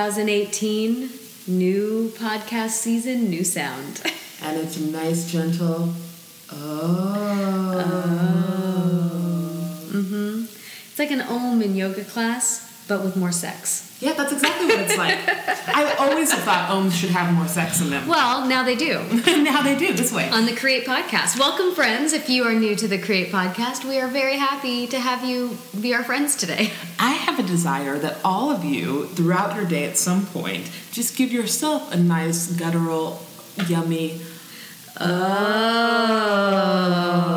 2018, new podcast season, new sound. And it's a nice, gentle. Oh. Mm-hmm. It's like an om in yoga class, but with more sex. Yeah, that's exactly what it's like. I always have thought oms should have more sex in them. Well, now they do. now they do this way. On the Create Podcast. Welcome, friends. If you are new to the Create Podcast, we are very happy to have you be our friends today. I have a desire that all of you, throughout your day at some point, just give yourself a nice, guttural, yummy.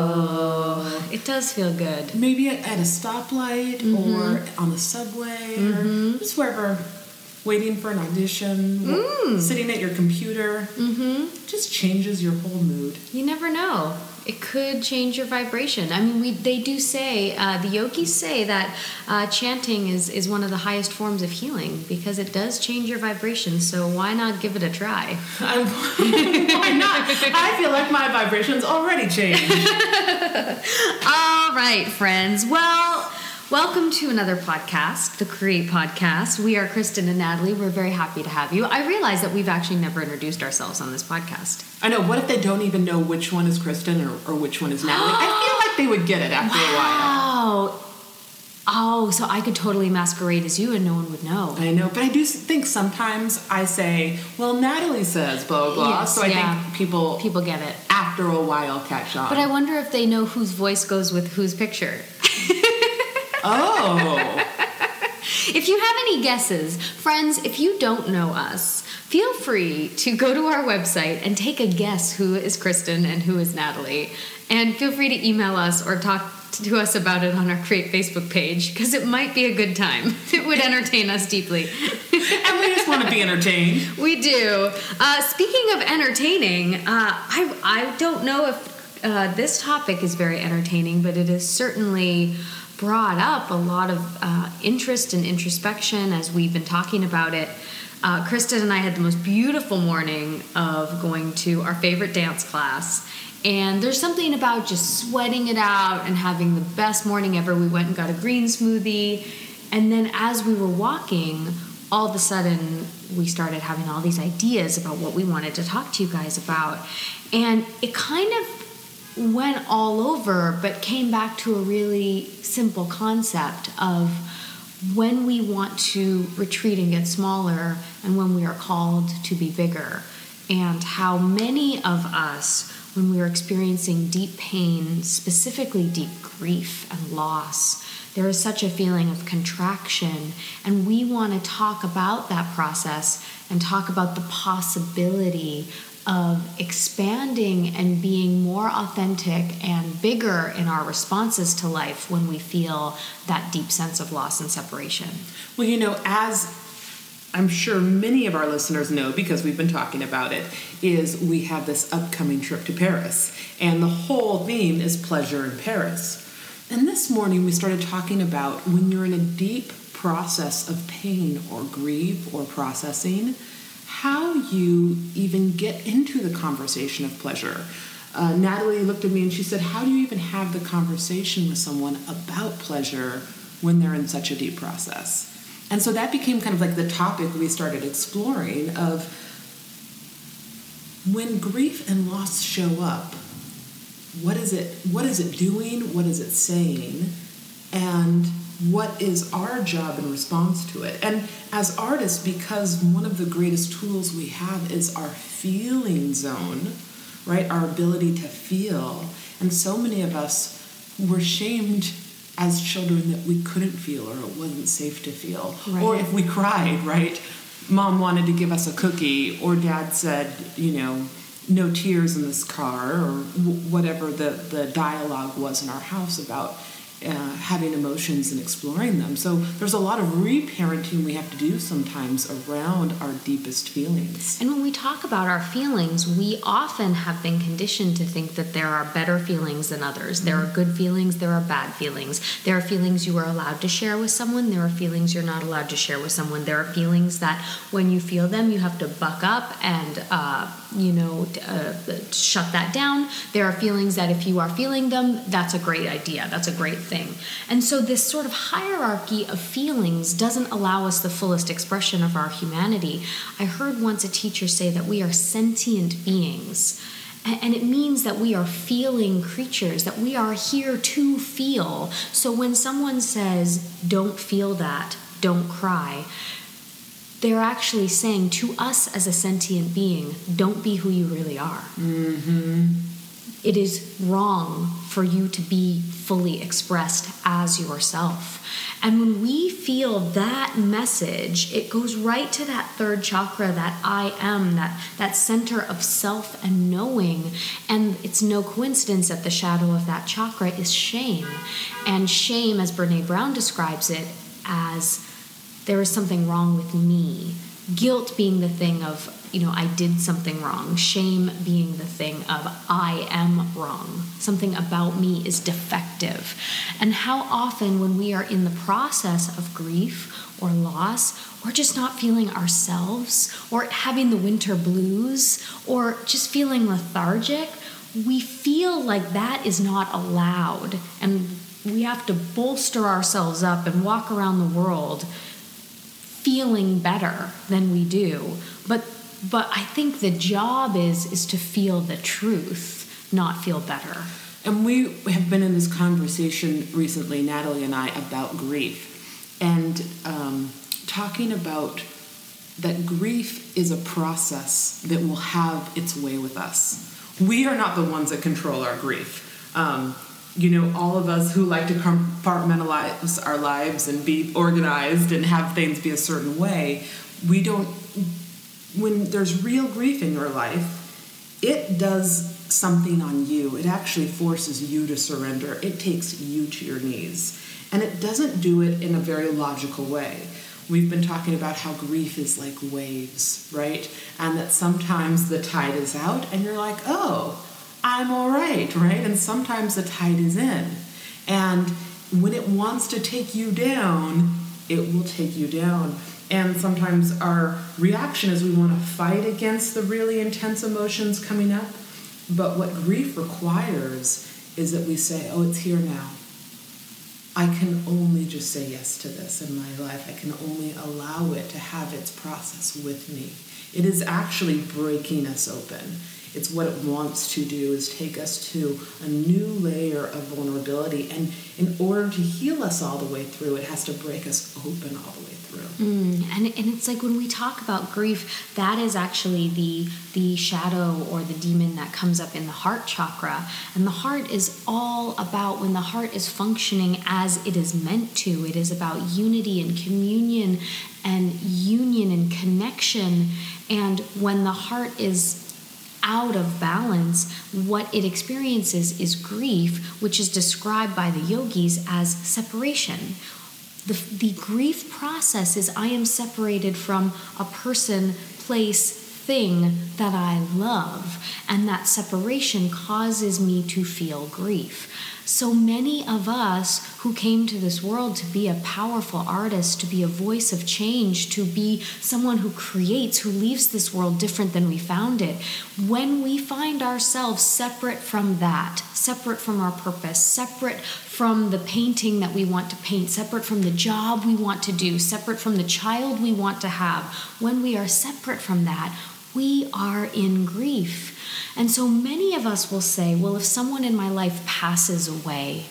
Oh. It does feel good. Maybe at, a stoplight Mm-hmm. or on the subway or just wherever, waiting for an audition, Mm. sitting at your computer. Mm-hmm. Just changes your whole mood. You never know. It could change your vibration. I mean, we they do say uh, the yogis say that uh, chanting is is one of the highest forms of healing because it does change your vibration. So why not give it a try? I'm, why not? I feel like my vibrations already changed. All right, friends. Well, welcome to another podcast, the Create Podcast. We are Kristen and Natalie. We're very happy to have you. I realize that we've actually never introduced ourselves on this podcast. I know. What if they don't even know which one is Kristen or, or which one is Natalie? I feel like they would get it after a while. Wow. Oh, so I could totally masquerade as you and no one would know. I know, but I do think sometimes I say, "Well, Natalie says blah blah," blah Yes, so I yeah. think people People get it. after a while catch on. But I wonder if they know whose voice goes with whose picture. oh, If you have any guesses, friends, if you don't know us, feel free to go to our website and take a guess who is Kristen and who is Natalie. And feel free to email us or talk to us about it on our Create Facebook page because it might be a good time. It would entertain us deeply. and we just want to be entertained. We do. Uh, speaking of entertaining, uh, I, I don't know if uh, this topic is very entertaining, but it is certainly brought up a lot of uh, interest and introspection as we've been talking about it. Uh, Kristen and I had the most beautiful morning of going to our favorite dance class. And there's something about just sweating it out and having the best morning ever. We went and got a green smoothie. And then as we were walking, all of a sudden we started having all these ideas about what we wanted to talk to you guys about. And it kind of went all over, but came back to a really simple concept of when we want to retreat and get smaller and when we are called to be bigger. And how many of us, when we are experiencing deep pain, specifically deep grief and loss, there is such a feeling of contraction, and we want to talk about that process and talk about the possibility of expanding and being more authentic and bigger in our responses to life when we feel that deep sense of loss and separation. Well, you know, as I'm sure many of our listeners know because we've been talking about it, is we have this upcoming trip to Paris. And the whole theme is pleasure in Paris. And this morning we started talking about when you're in a deep process of pain or grief or processing, how you even get into the conversation of pleasure. Uh, Natalie looked at me and she said, How do you even have the conversation with someone about pleasure when they're in such a deep process? And so that became kind of like the topic we started exploring of when grief and loss show up, what is it what is it doing? What is it saying? And what is our job in response to it? And as artists, because one of the greatest tools we have is our feeling zone, right? Our ability to feel. And so many of us were shamed as children that we couldn't feel or it wasn't safe to feel. Or if we cried, right? Mom wanted to give us a cookie, or dad said, you know, no tears in this car, or w- whatever the, the dialogue was in our house about uh, having emotions and exploring them. So there's a lot of reparenting we have to do sometimes around our deepest feelings. And when we talk about our feelings, we often have been conditioned to think that there are better feelings than others. There are good feelings, there are bad feelings. There are feelings you are allowed to share with someone, there are feelings you're not allowed to share with someone. There are feelings that when you feel them, you have to buck up and, uh, you know, uh, shut that down. There are feelings that if you are feeling them, that's a great idea, that's a great thing. Thing. And so, this sort of hierarchy of feelings doesn't allow us the fullest expression of our humanity. I heard once a teacher say that we are sentient beings. And it means that we are feeling creatures, that we are here to feel. So when someone says, don't feel that, don't cry, they're actually saying to us as a sentient being, don't be who you really are. Mm-hmm. It is wrong for you to be fully expressed as yourself. And when we feel that message, it goes right to that third chakra, that I am, that, that center of self and knowing. And it's no coincidence that the shadow of that chakra is shame. And shame, as Brene Brown describes it, as there is something wrong with me. Guilt being the thing of, you know, I did something wrong. Shame being the thing of, I am wrong. Something about me is defective. And how often, when we are in the process of grief or loss, or just not feeling ourselves, or having the winter blues, or just feeling lethargic, we feel like that is not allowed. And we have to bolster ourselves up and walk around the world feeling better than we do. But but I think the job is is to feel the truth, not feel better. And we have been in this conversation recently, Natalie and I, about grief, and um, talking about that grief is a process that will have its way with us. We are not the ones that control our grief. Um, you know, all of us who like to compartmentalize our lives and be organized and have things be a certain way, we don't, when there's real grief in your life, it does something on you. It actually forces you to surrender, it takes you to your knees. And it doesn't do it in a very logical way. We've been talking about how grief is like waves, right? And that sometimes the tide is out and you're like, oh, I'm all right, right? And sometimes the tide is in. And when it wants to take you down, it will take you down. And sometimes our reaction is we want to fight against the really intense emotions coming up. But what grief requires is that we say, oh, it's here now. I can only just say yes to this in my life. I can only allow it to have its process with me. It is actually breaking us open. It's what it wants to do is take us to a new layer of vulnerability. And in order to heal us all the way through, it has to break us open all the way through. Mm, and, and it's like when we talk about grief, that is actually the the shadow or the demon that comes up in the heart chakra. And the heart is all about when the heart is functioning as it is meant to. It is about unity and communion and union and connection. And when the heart is out of balance, what it experiences is grief, which is described by the yogis as separation. The, the grief process is I am separated from a person, place, thing that I love, and that separation causes me to feel grief. So many of us who came to this world to be a powerful artist, to be a voice of change, to be someone who creates, who leaves this world different than we found it, when we find ourselves separate from that, separate from our purpose, separate from the painting that we want to paint, separate from the job we want to do, separate from the child we want to have, when we are separate from that, we are in grief. And so many of us will say, well, if someone in my life passes away,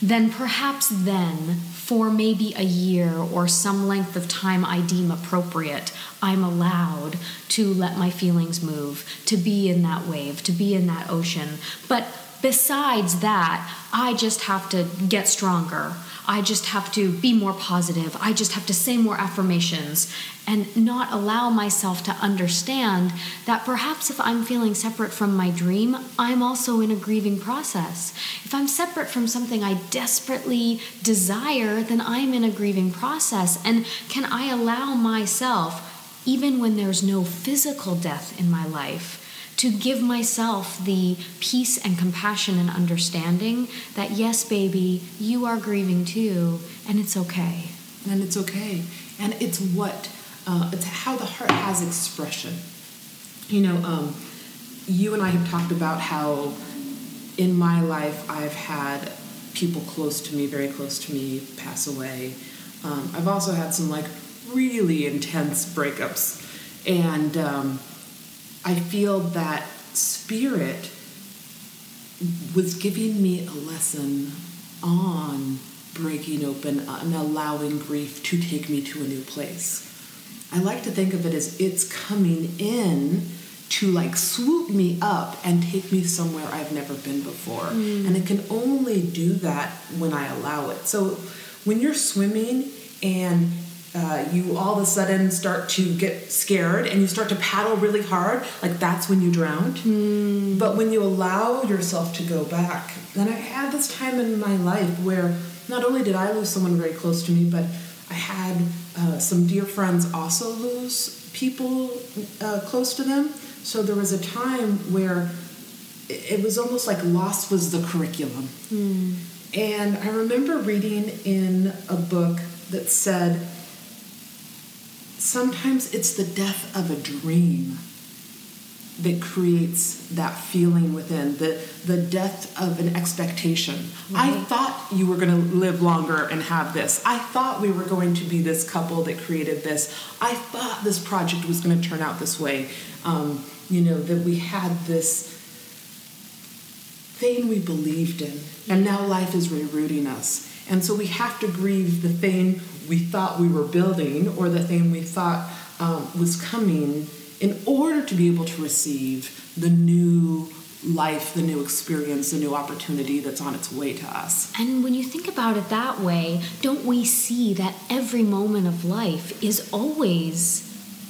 then perhaps then, for maybe a year or some length of time I deem appropriate, I'm allowed to let my feelings move, to be in that wave, to be in that ocean. But besides that, I just have to get stronger. I just have to be more positive. I just have to say more affirmations and not allow myself to understand that perhaps if I'm feeling separate from my dream, I'm also in a grieving process. If I'm separate from something I desperately desire, then I'm in a grieving process. And can I allow myself, even when there's no physical death in my life, to give myself the peace and compassion and understanding that, yes, baby, you are grieving too, and it's okay. And it's okay. And it's what, uh, it's how the heart has expression. You know, um, you and I have talked about how in my life I've had people close to me, very close to me, pass away. Um, I've also had some like really intense breakups, and um, I feel that spirit was giving me a lesson on breaking open and allowing grief to take me to a new place. I like to think of it as it's coming in to like swoop me up and take me somewhere I've never been before. Mm. And it can only do that when I allow it. So when you're swimming and uh, you all of a sudden start to get scared and you start to paddle really hard, like that's when you drowned. Mm. But when you allow yourself to go back, then I had this time in my life where not only did I lose someone very close to me, but I had uh, some dear friends also lose people uh, close to them. So there was a time where it was almost like loss was the curriculum. Mm. And I remember reading in a book that said, sometimes it's the death of a dream that creates that feeling within the the death of an expectation. Mm-hmm. I thought you were going to live longer and have this. I thought we were going to be this couple that created this. I thought this project was going to turn out this way. Um, you know that we had this thing we believed in, and now life is rerouting us. And so we have to grieve the thing we thought we were building or the thing we thought um, was coming in order to be able to receive the new life, the new experience, the new opportunity that's on its way to us. And when you think about it that way, don't we see that every moment of life is always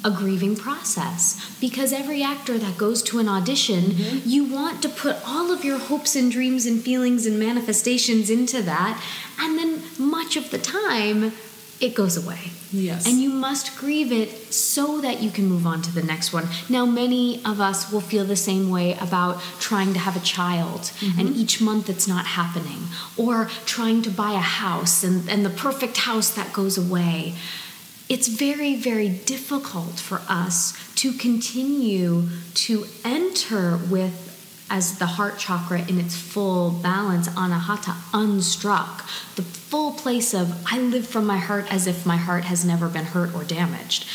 a grieving process because every actor that goes to an audition, mm-hmm. you want to put all of your hopes and dreams and feelings and manifestations into that, and then much of the time, it goes away. Yes. And you must grieve it so that you can move on to the next one. Now, many of us will feel the same way about trying to have a child mm-hmm. and each month it's not happening, or trying to buy a house and, and the perfect house that goes away. It's very, very difficult for us to continue to enter with as the heart chakra in its full balance, anahata, unstruck, the full place of I live from my heart as if my heart has never been hurt or damaged.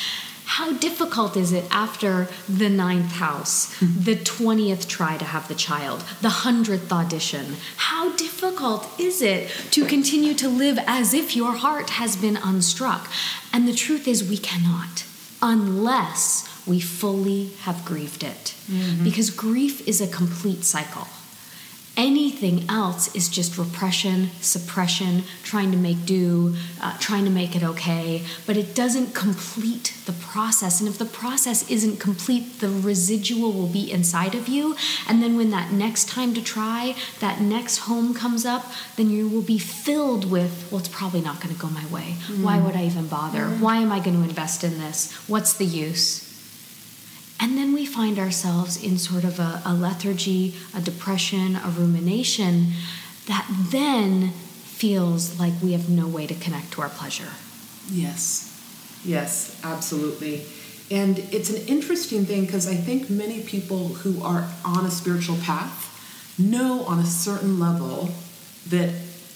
How difficult is it after the ninth house, mm-hmm. the 20th try to have the child, the hundredth audition? How difficult is it to continue to live as if your heart has been unstruck? And the truth is, we cannot unless we fully have grieved it. Mm-hmm. Because grief is a complete cycle. Anything else is just repression, suppression, trying to make do, uh, trying to make it okay, but it doesn't complete the process. And if the process isn't complete, the residual will be inside of you. And then when that next time to try, that next home comes up, then you will be filled with, well, it's probably not going to go my way. Mm. Why would I even bother? Mm. Why am I going to invest in this? What's the use? And then we find ourselves in sort of a, a lethargy, a depression, a rumination that then feels like we have no way to connect to our pleasure. Yes, yes, absolutely. And it's an interesting thing because I think many people who are on a spiritual path know on a certain level that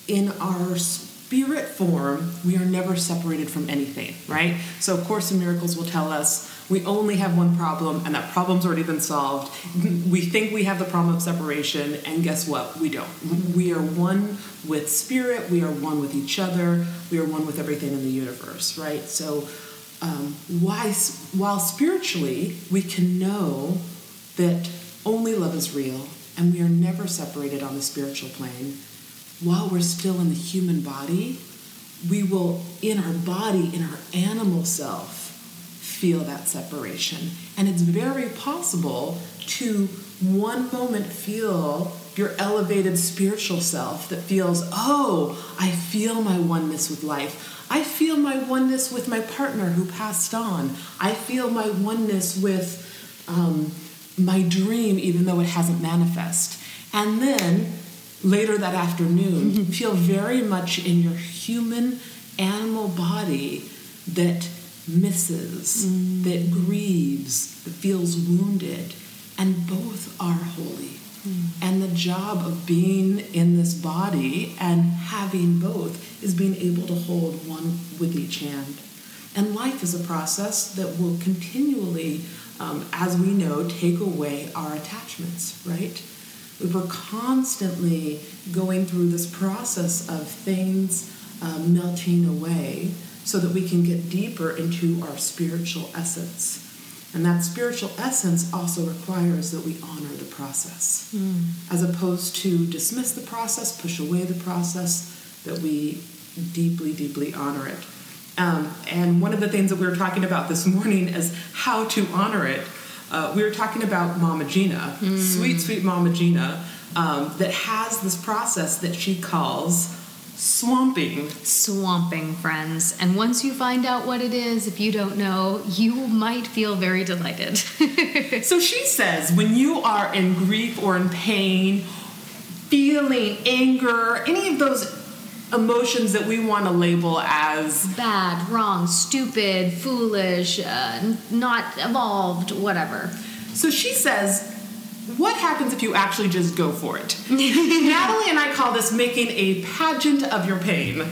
in our spirit form, we are never separated from anything, right? So, of course, the miracles will tell us we only have one problem and that problem's already been solved. We think we have the problem of separation, and guess what? We don't. We are one with spirit, we are one with each other, we are one with everything in the universe, right? So, um, why, while spiritually we can know that only love is real and we are never separated on the spiritual plane, while we're still in the human body, we will, in our body, in our animal self, feel that separation. And it's very possible to one moment feel your elevated spiritual self that feels, oh, I feel my oneness with life. I feel my oneness with my partner who passed on. I feel my oneness with um, my dream, even though it hasn't manifest. And then later that afternoon, feel very much in your human animal body that misses, mm. that grieves, that feels wounded, and both are holy. And the job of being in this body and having both is being able to hold one with each hand. And life is a process that will continually, um, as we know, take away our attachments, right? We're constantly going through this process of things um, melting away so that we can get deeper into our spiritual essence. And that spiritual essence also requires that we honor the process, mm. as opposed to dismiss the process, push away the process, that we deeply, deeply honor it. Um, and one of the things that we were talking about this morning is how to honor it. Uh, we were talking about Mama Gena, mm. sweet, sweet Mama Gena, um, that has this process that she calls swamping. Swamping, friends. And once you find out what it is, if you don't know, you might feel very delighted. so she says when you are in grief or in pain, feeling anger, any of those emotions that we want to label as bad, wrong, stupid, foolish, uh, not evolved, whatever. So she says what happens if you actually just go for it? Natalie and I call this making a pageant of your pain.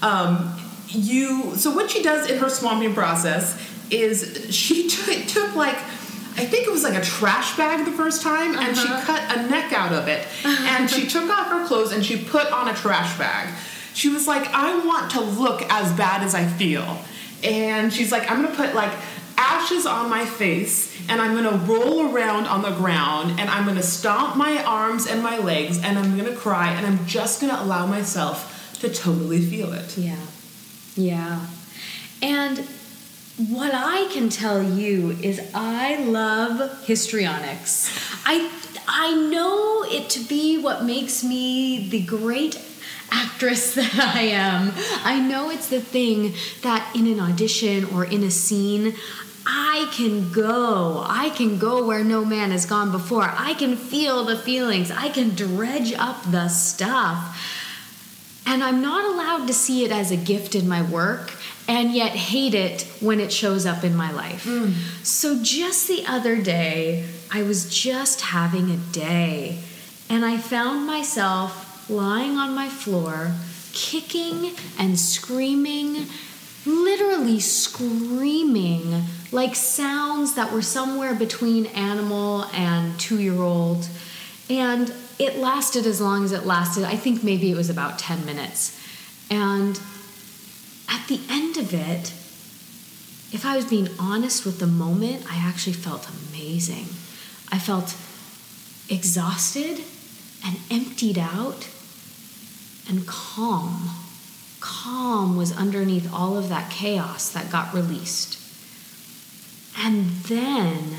Um, you so what she does in her swamping process is she took, took like I think it was like a trash bag the first time, and uh-huh. she cut a neck out of it, and she took off her clothes and she put on a trash bag. She was like, "I want to look as bad as I feel," and she's like, "I'm gonna put like ashes on my face and I'm gonna roll around on the ground and I'm gonna stomp my arms and my legs and I'm gonna cry and I'm just gonna allow myself to totally feel it. Yeah. Yeah. And what I can tell you is I love histrionics. I I know it to be what makes me the great actress that I am. I know it's the thing that in an audition or in a scene, I can go. I can go where no man has gone before. I can feel the feelings. I can dredge up the stuff. And I'm not allowed to see it as a gift in my work and yet hate it when it shows up in my life. Mm. So just the other day, I was just having a day and I found myself lying on my floor, kicking and screaming, literally screaming like sounds that were somewhere between animal and two year old. And it lasted as long as it lasted. I think maybe it was about 10 minutes. And at the end of it, if I was being honest with the moment, I actually felt amazing. I felt exhausted and emptied out and calm. Calm was underneath all of that chaos that got released. And then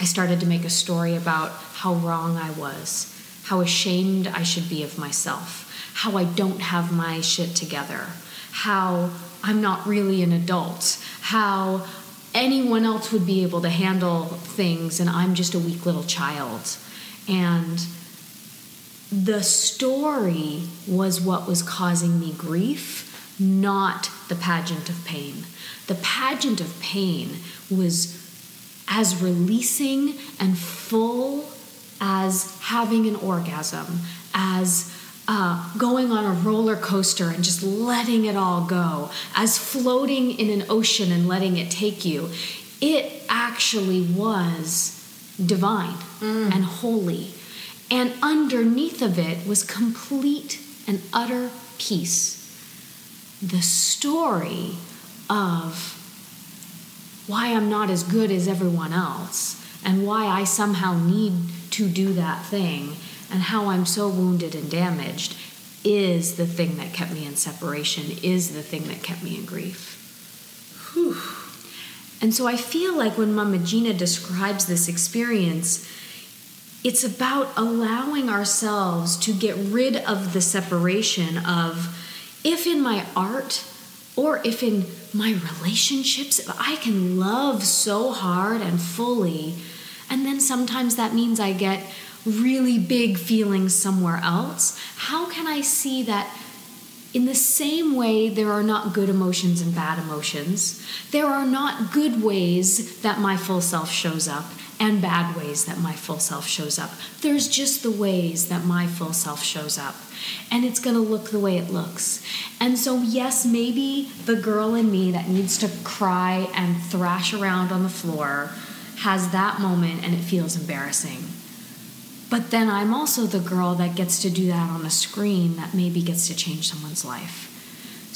I started to make a story about how wrong I was, how ashamed I should be of myself, how I don't have my shit together, how I'm not really an adult, how anyone else would be able to handle things and I'm just a weak little child. And the story was what was causing me grief, not the pageant of pain. The pageant of pain was as releasing and full as having an orgasm, as uh, going on a roller coaster and just letting it all go, as floating in an ocean and letting it take you. It actually was divine mm. and holy. And underneath of it was complete and utter peace. The story of why I'm not as good as everyone else and why I somehow need to do that thing and how I'm so wounded and damaged is the thing that kept me in separation, is the thing that kept me in grief. Whew. And so I feel like when Mama Gena describes this experience, it's about allowing ourselves to get rid of the separation of if in my art or if in my relationships, I can love so hard and fully, and then sometimes that means I get really big feelings somewhere else, how can I see that? In the same way, there are not good emotions and bad emotions. There are not good ways that my full self shows up, and bad ways that my full self shows up. There's just the ways that my full self shows up. And it's to look the way it looks. And so, yes, maybe the girl in me that needs to cry and thrash around on the floor has that moment and it feels embarrassing. But then I'm also the girl that gets to do that on a screen that maybe gets to change someone's life.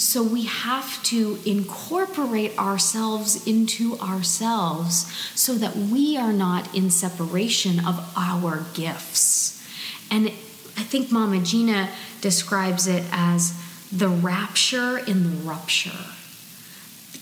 So we have to incorporate ourselves into ourselves so that we are not in separation of our gifts. And I think Mama Gena describes it as the rapture in the rupture.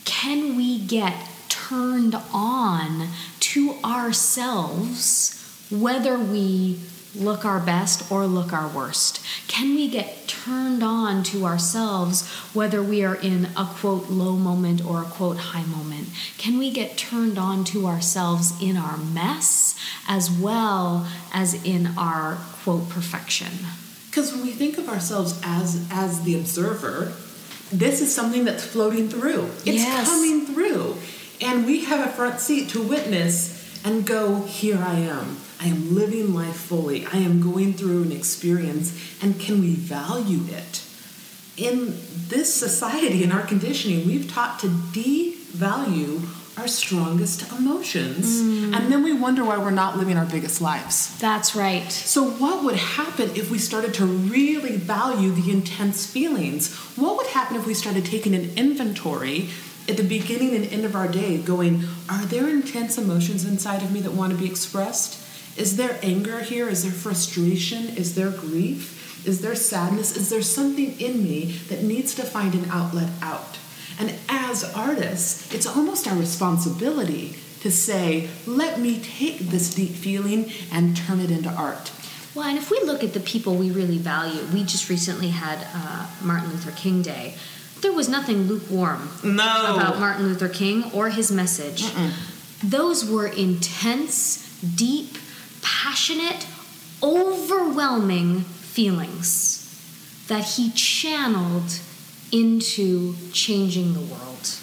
Can we get turned on to ourselves whether we look our best or look our worst? Can we get turned on to ourselves whether we are in a quote low moment or a quote high moment? Can we get turned on to ourselves in our mess as well as in our quote perfection? Because when we think of ourselves as as the observer, this is something that's floating through. It's Yes. coming through. And we have a front seat to witness and go, here I am. I am living life fully. I am going through an experience. And can we value it? In this society, in our conditioning, we've taught to devalue our strongest emotions. Mm. And then we wonder why we're not living our biggest lives. That's right. So, what would happen if we started to really value the intense feelings? What would happen if we started taking an inventory at the beginning and end of our day, going, Are there intense emotions inside of me that want to be expressed? Is there anger here? Is there frustration? Is there grief? Is there sadness? Is there something in me that needs to find an outlet out? And as artists, it's almost our responsibility to say, let me take this deep feeling and turn it into art. Well, and if we look at the people we really value, we just recently had uh, Martin Luther King Day. There was nothing lukewarm No. about Martin Luther King or his message. Those were intense, deep, passionate, overwhelming feelings that he channeled into changing the world.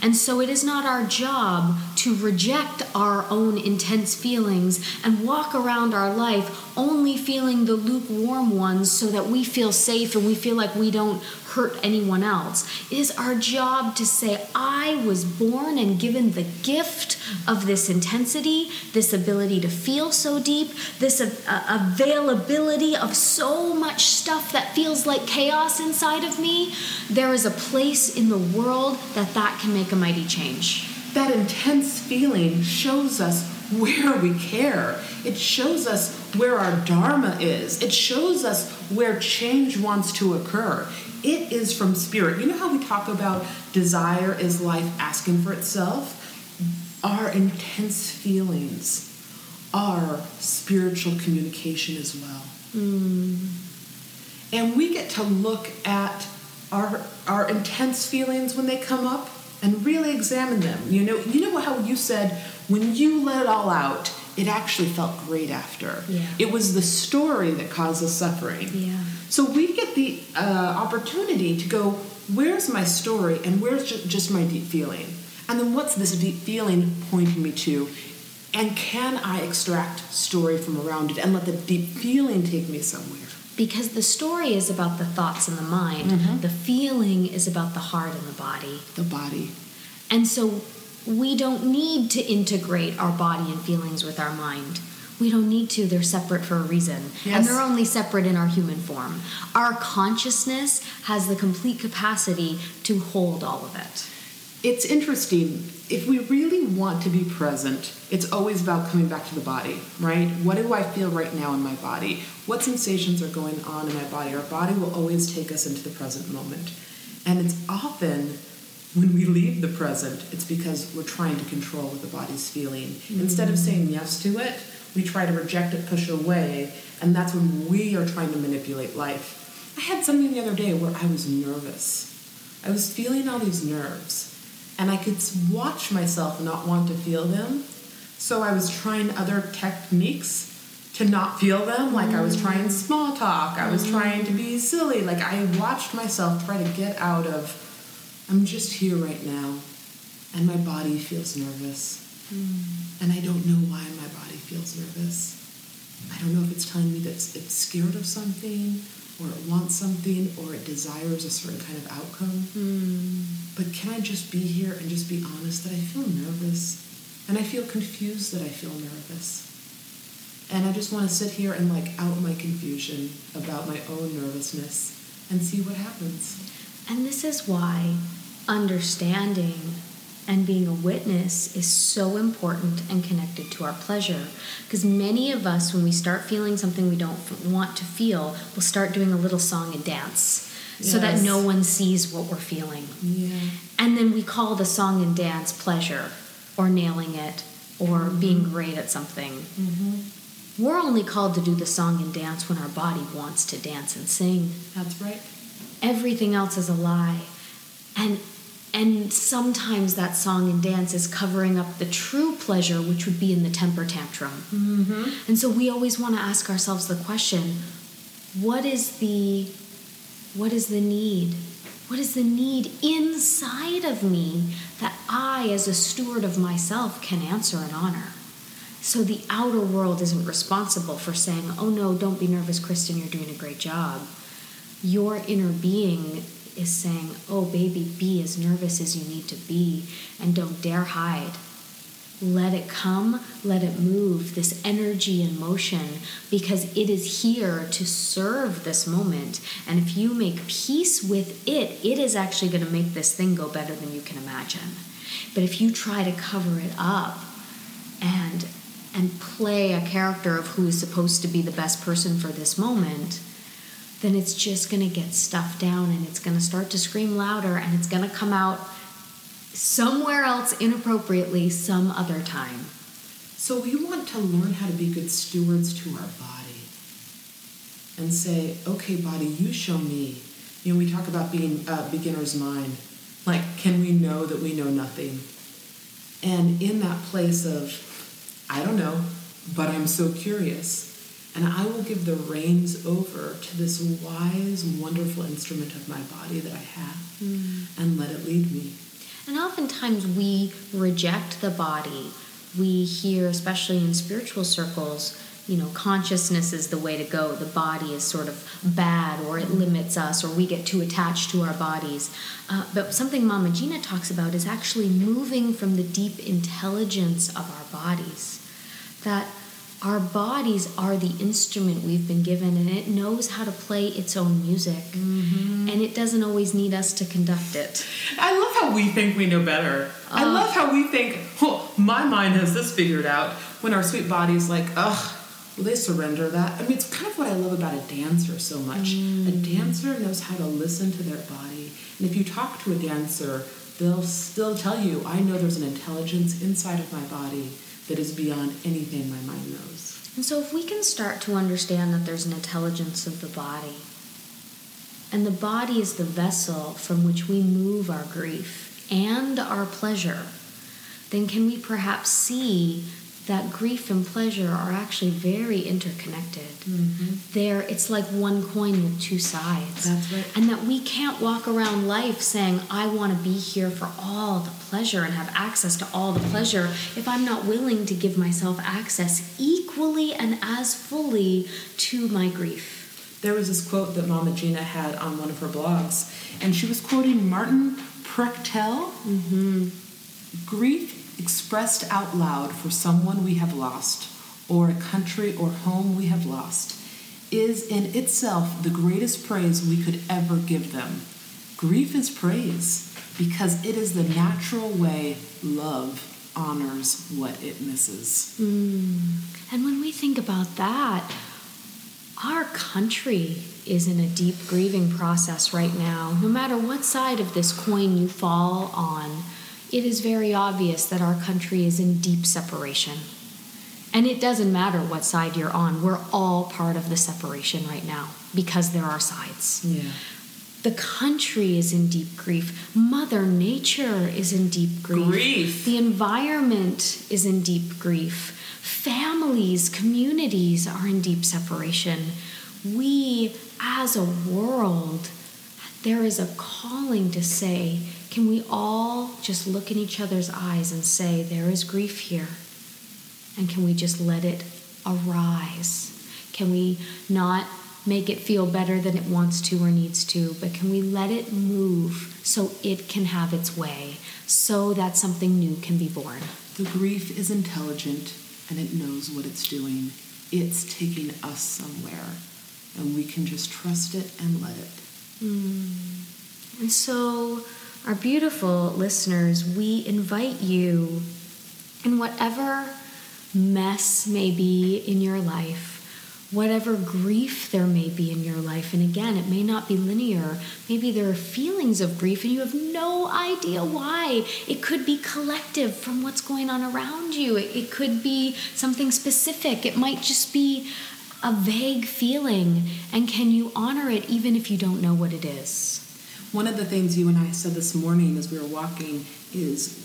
And so it is not our job to reject our own intense feelings and walk around our life only feeling the lukewarm ones so that we feel safe and we feel like we don't hurt anyone else. It is our job to say, I was born and given the gift of this intensity, this ability to feel so deep, this availability of so much stuff that feels like chaos inside of me. There is a place in the world that that can make a mighty change. That intense feeling shows us where we care. It shows us where our dharma is. It shows us where change wants to occur. It is from spirit. You know how we talk about desire is life asking for itself? Our intense feelings are spiritual communication as well. Hmm. And we get to look at our our intense feelings when they come up and really examine them. You know, you know how you said when you let it all out, it actually felt great after. Yeah. It was the story that caused the suffering. Yeah. So we get the uh, opportunity to go, where's my story and where's ju- just my deep feeling? And then what's this deep feeling pointing me to? And can I extract story from around it and let the deep feeling take me somewhere? Because the story is about the thoughts and the mind, the feeling is about the heart and the body. The body. And so we don't need to integrate our body and feelings with our mind. We don't need to. They're separate for a reason. Yes. And they're only separate in our human form. Our consciousness has the complete capacity to hold all of it. It's interesting. If we really want to be present, it's always about coming back to the body, right? What do I feel right now in my body? What sensations are going on in my body? Our body will always take us into the present moment. And it's often when we leave the present, it's because we're trying to control what the body's feeling. Hmm. Instead of saying yes to it, we try to reject it, push it away, and that's when we are trying to manipulate life. I had something the other day where I was nervous. I was feeling all these nerves, and I could watch myself not want to feel them. So I was trying other techniques to not feel them. Like I was hmm. trying small talk, I was hmm. trying to be silly. Like I watched myself try to get out of, I'm just here right now, and my body feels nervous. Mm. And I don't know why my body feels nervous. I don't know if it's telling me that it's scared of something, or it wants something, or it desires a certain kind of outcome. Mm. But can I just be here and just be honest that I feel nervous? And I feel confused that I feel nervous. And I just want to sit here and like out my confusion about my own nervousness and see what happens. And this is why understanding and being a witness is so important and connected to our pleasure. Because many of us, when we start feeling something we don't want to feel, we'll start doing a little song and dance yes. so that no one sees what we're feeling. Yeah. And then we call the song and dance pleasure or nailing it or mm-hmm. being great at something. Mm-hmm. We're only called to do the song and dance when our body wants to dance and sing. That's right. Everything else is a lie. And and sometimes that song and dance is covering up the true pleasure which would be in the temper tantrum. Mm-hmm. and so we always want to ask ourselves the question what is the what is the need? What is the need inside of me that i as a steward of myself can answer and honor? So the outer world isn't responsible for saying oh no don't be nervous kristen you're doing a great job. Your inner being is saying, Oh, baby, be as nervous as you need to be and don't dare hide. Let it come, let it move, this energy and motion, because it is here to serve this moment. And if you make peace with it, it is actually going to make this thing go better than you can imagine. But if you try to cover it up and and play a character of who is supposed to be the best person for this moment, then it's just going to get stuffed down and it's going to start to scream louder and it's going to come out somewhere else inappropriately some other time. So we want to learn how to be good stewards to our body and say, okay, body, you show me. You know, we talk about being a beginner's mind. Like, can we know that we know nothing? And in that place of, I don't know, but I'm so curious and I will give the reins over to this wise, wonderful instrument of my body that I have mm. and let it lead me. And oftentimes we reject the body. We hear, especially in spiritual circles, you know, consciousness is the way to go. The body is sort of bad, or it limits us, or we get too attached to our bodies. Uh, but something Mama Gena talks about is actually moving from the deep intelligence of our bodies. That our bodies are the instrument we've been given and it knows how to play its own music. Mm-hmm. and it doesn't always need us to conduct it. I love how we think we know better. Uh, i love how we think oh, my mind has this figured out when our sweet body's like ugh will they surrender that? I mean it's kind of what i love about a dancer so much. Mm. a dancer knows how to listen to their body. And if you talk to a dancer they'll still tell you i know there's an intelligence inside of my body that is beyond anything my mind knows. And so, if we can start to understand that there's an intelligence of the body, and the body is the vessel from which we move our grief and our pleasure, then can we perhaps see that grief and pleasure are actually very interconnected. Mm-hmm. There, it's like one coin with two sides. That's right. And that we can't walk around life saying, I want to be here for all the pleasure and have access to all the pleasure if I'm not willing to give myself access equally and as fully to my grief. There was this quote that Mama Gena had on one of her blogs, and she was quoting Martin Prechtel. Mm-hmm. Grief expressed out loud for someone we have lost, or a country or home we have lost, is in itself the greatest praise we could ever give them. Grief is praise because it is the natural way love honors what it misses. Mm. And when we think about that, our country is in a deep grieving process right now. No matter what side of this coin you fall on, it is very obvious that our country is in deep separation. And it doesn't matter what side you're on, we're all part of the separation right now because there are sides. Yeah. The country is in deep grief. Mother Nature is in deep grief. Grief. The environment is in deep grief. Families, communities are in deep separation. We, as a world, there is a calling to say, can we all just look in each other's eyes and say, There is grief here? And can we just let it arise? Can we not make it feel better than it wants to or needs to, but can we let it move so it can have its way, so that something new can be born? The grief is intelligent and it knows what it's doing. It's taking us somewhere, and we can just trust it and let it. Mm. And so, our beautiful listeners, we invite you in whatever mess may be in your life whatever grief there may be in your life. And again, it may not be linear. Maybe there are feelings of grief and you have no idea why. It could be collective from what's going on around you, it, could be something specific. It might just be a vague feeling. And can you honor it even if you don't know what it is? One of the things you and I said this morning as we were walking is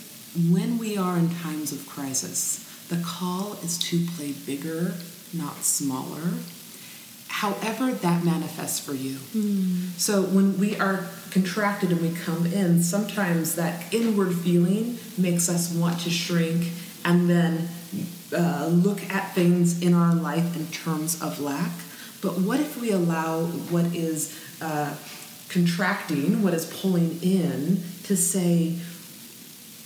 when we are in times of crisis, the call is to play bigger not smaller. However, that manifests for you. Mm. So, when we are contracted and we come in, sometimes that inward feeling makes us want to shrink and then uh, look at things in our life in terms of lack. But what if we allow what is uh, contracting, what is pulling in, to say,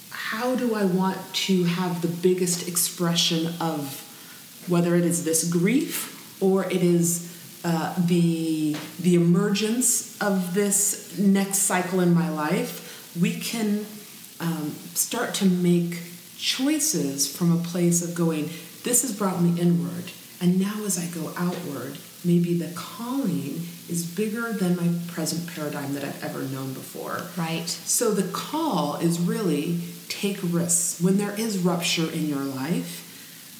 how do I want to have the biggest expression of whether it is this grief or it is uh, the the emergence of this next cycle in my life, we can um, start to make choices from a place of going. This has brought me inward, and now as I go outward, maybe the calling is bigger than my present paradigm that I've ever known before. Right. So the call is really take risks when there is rupture in your life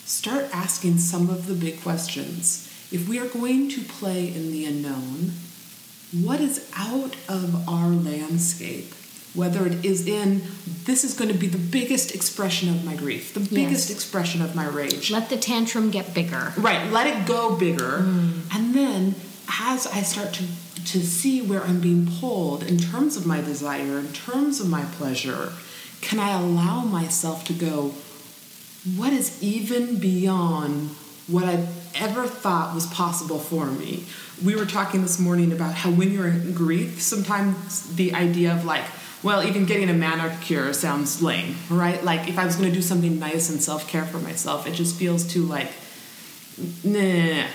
start asking some of the big questions. If we are going to play in the unknown, what is out of our landscape? Whether it is in, this is going to be the biggest expression of my grief, the biggest expression of my rage. Let the tantrum get bigger. Right, let it go bigger. Mm. And then as I start to, to see where I'm being pulled in terms of my desire, in terms of my pleasure, can I allow myself to go, what is even beyond what I've ever thought was possible for me. We were talking this morning about how when you're in grief, sometimes the idea of like, well, even getting a manicure sounds lame, right? Like if I was going to do something nice and self care for myself, it just feels too like, nah.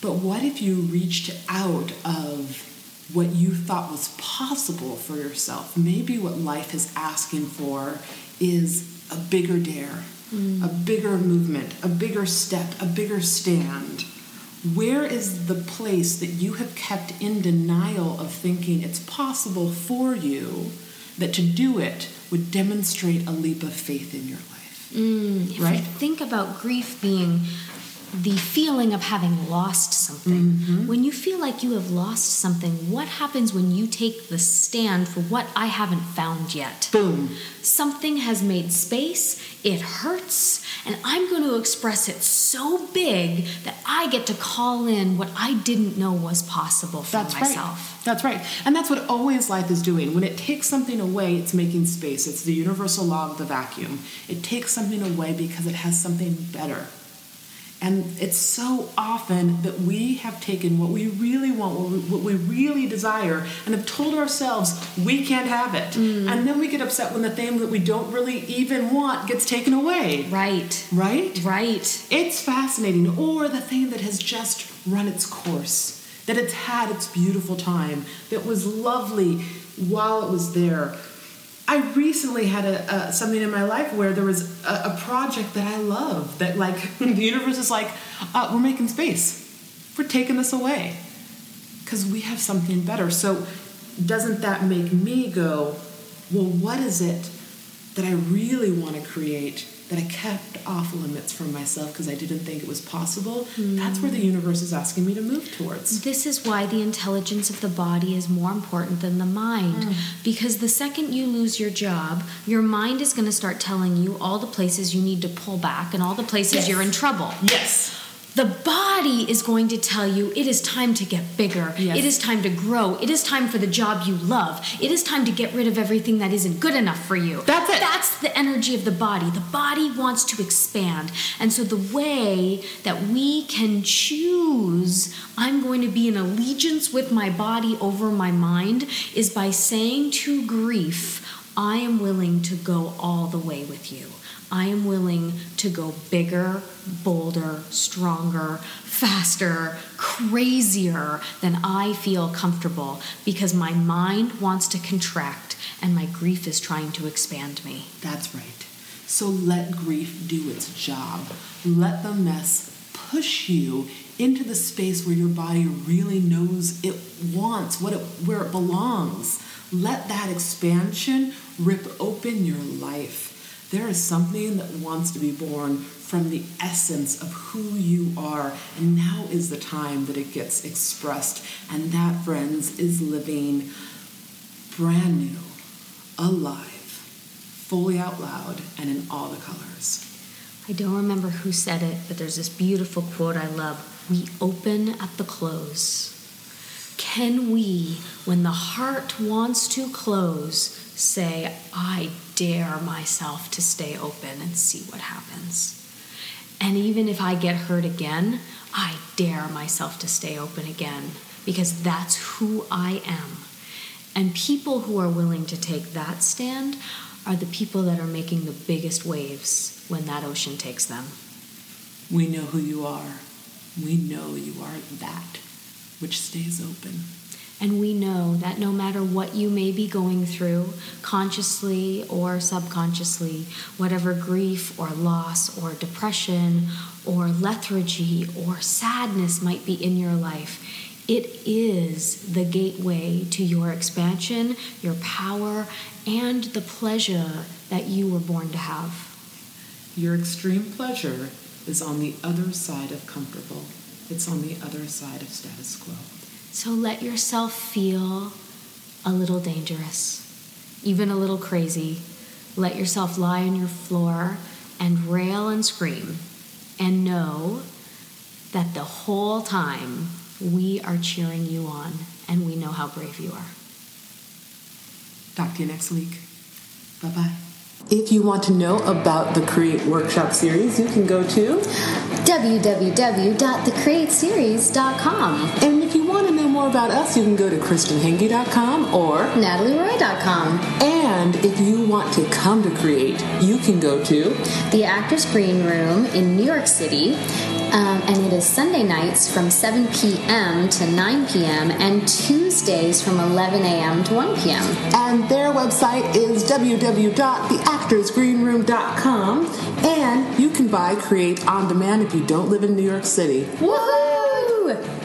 But what if you reached out of what you thought was possible for yourself? Maybe what life is asking for is a bigger dare mm. a bigger movement, a bigger step, a bigger stand? Where is the place that you have kept in denial of thinking it's possible for you that to do it would demonstrate a leap of faith in your life? Mm, right? think about grief being the feeling of having lost something. Mm-hmm. When you feel like you have lost something, what happens when you take the stand for what I haven't found yet? Boom. Something has made space, it hurts, and I'm going to express it so big that I get to call in what I didn't know was possible for that's myself. Right. That's right. And that's what always life is doing. When it takes something away, it's making space. It's the universal law of the vacuum. It takes something away because it has something better and it's so often that we have taken what we really want, what we, really desire, and have told ourselves we can't have it. Mm. And then we get upset when the thing that we don't really even want gets taken away. Right. Right? Right. It's fascinating. Or the thing that has just run its course, that it's had its beautiful time, that was lovely while it was there I recently had a, a, something in my life where there was a, a, project that I love that like the universe is like uh, we're making space. We're taking this away. Because we have something better. So doesn't that make me go well what is it that I really want to create that I kept off limits from myself because I didn't think it was possible, mm. that's where the universe is asking me to move towards. This is why the intelligence of the body is more important than the mind. Mm. Because the second you lose your job, your mind is going to start telling you all the places you need to pull back and all the places yes. you're in trouble. Yes the body is going to tell you it is time to get bigger. Yes. It is time to grow. It is time for the job you love. It is time to get rid of everything that isn't good enough for you. That's it. That's the energy of the body. The body wants to expand. And so the way that we can choose, I'm going to be in allegiance with my body over my mind, is by saying to grief, I am willing to go all the way with you. I am willing to go bigger, bolder, stronger, faster, crazier than I feel comfortable because my mind wants to contract and my grief is trying to expand me. That's right. So let grief do its job. Let the mess push you into the space where your body really knows it wants what it where it belongs. Let that expansion rip open your life. There is something that wants to be born from the essence of who you are, and now is the time that it gets expressed. And that, friends, is living brand new, alive, fully out loud, and in all the colors. I don't remember who said it, but there's this beautiful quote I love. We open at the close. Can we, when the heart wants to close, say, I dare myself to stay open and see what happens? And even if I get hurt again, I dare myself to stay open again because that's who I am. And people who are willing to take that stand are the people that are making the biggest waves when that ocean takes them. We know who you are. We know you are that which stays open. And we know that no matter what you may be going through, consciously or subconsciously, whatever grief or loss or depression or lethargy or sadness might be in your life, it is the gateway to your expansion, your power, and the pleasure that you were born to have. Your extreme pleasure is on the other side of comfortable. It's on the other side of status quo. So let yourself feel a little dangerous, even a little crazy. Let yourself lie on your floor and rail and scream, and know that the whole time we are cheering you on and we know how brave you are. Talk to you next week. Bye bye. If you want to know about the Create Workshop series, you can go to www.thecreateseries.com And if you want to know more about us, you can go to KristenHenge.com or natalieroy.com and if you want to come to Create, you can go to the Actors Green Room in New York City um, and it is Sunday nights from 7 p.m. to 9 p.m. and Tuesdays from 11 a.m. to 1 p.m. and their website is www.theactorsgreenroom.com and you can buy Create on demand if you don't live in New York City. Woohoo!